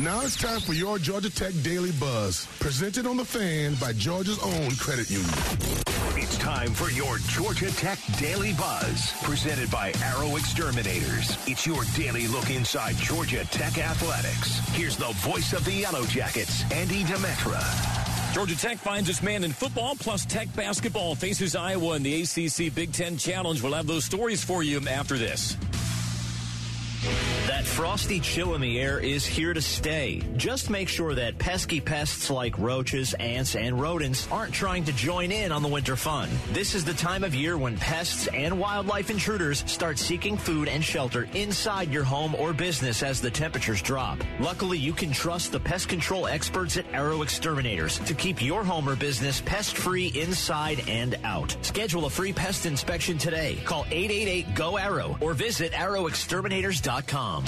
Now it's time for your Georgia Tech Daily Buzz, presented on the fan by Georgia's own credit union. It's time for your Georgia Tech Daily Buzz, presented by Arrow Exterminators. It's your daily look inside Georgia Tech athletics. Here's the voice of the Yellow Jackets, Andy Demetra. Georgia Tech finds its man in football, plus Tech basketball faces Iowa in the ACC Big Ten Challenge. We'll have those stories for you after this. That frosty chill in the air is here to stay. Just make sure that pesky pests like roaches, ants, and rodents aren't trying to join in on the winter fun. This is the time of year when pests and wildlife intruders start seeking food and shelter inside your home or business as the temperatures drop. Luckily, you can trust the pest control experts at Arrow Exterminators to keep your home or business pest free inside and out. Schedule a free pest inspection today. Call 888 GO ARROW or visit arrowexterminators.com.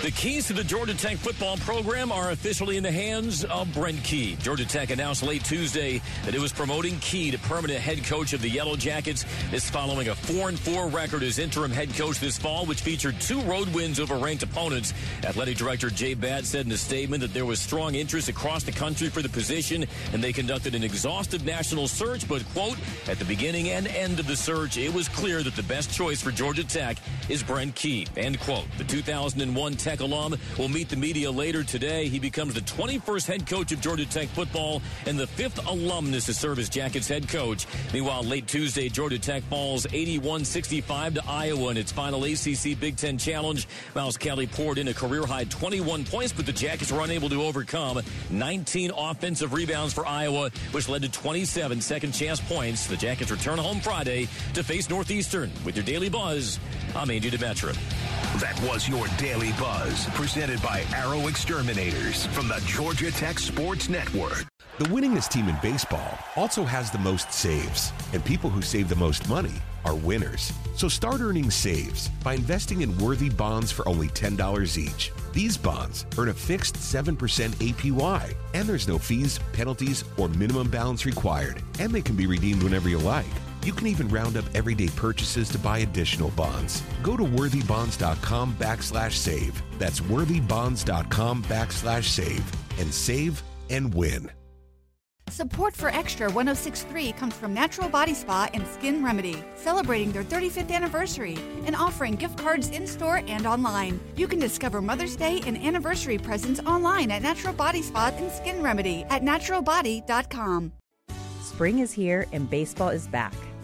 The keys to the Georgia Tech football program are officially in the hands of Brent Key. Georgia Tech announced late Tuesday that it was promoting Key to permanent head coach of the Yellow Jackets. This following a 4 and 4 record as interim head coach this fall, which featured two road wins over ranked opponents. Athletic director J Batt said in a statement that there was strong interest across the country for the position, and they conducted an exhaustive national search. But, quote, at the beginning and end of the search, it was clear that the best choice for Georgia Tech is Brent Key, end quote. The 2001 Tech alum will meet the media later today. He becomes the 21st head coach of Georgia Tech football and the fifth alumnus to serve as Jackets head coach. Meanwhile, late Tuesday, Georgia Tech falls 81-65 to Iowa in its final ACC Big Ten Challenge. Miles Kelly poured in a career-high 21 points, but the Jackets were unable to overcome 19 offensive rebounds for Iowa, which led to 27 second-chance points. The Jackets return home Friday to face Northeastern. With your Daily Buzz, I'm Andy Demetra. That was your Daily Buzz, presented by Arrow Exterminators from the Georgia Tech Sports Network. The winningest team in baseball also has the most saves, and people who save the most money are winners. So start earning saves by investing in worthy bonds for only $10 each. These bonds earn a fixed 7% APY, and there's no fees, penalties, or minimum balance required, and they can be redeemed whenever you like. You can even round up everyday purchases to buy additional bonds. Go to worthybonds.com backslash save. That's worthybonds.com backslash save and save and win. Support for Extra 1063 comes from Natural Body Spa and Skin Remedy, celebrating their 35th anniversary and offering gift cards in store and online. You can discover Mother's Day and anniversary presents online at Natural Body Spa and Skin Remedy at naturalbody.com. Spring is here and baseball is back.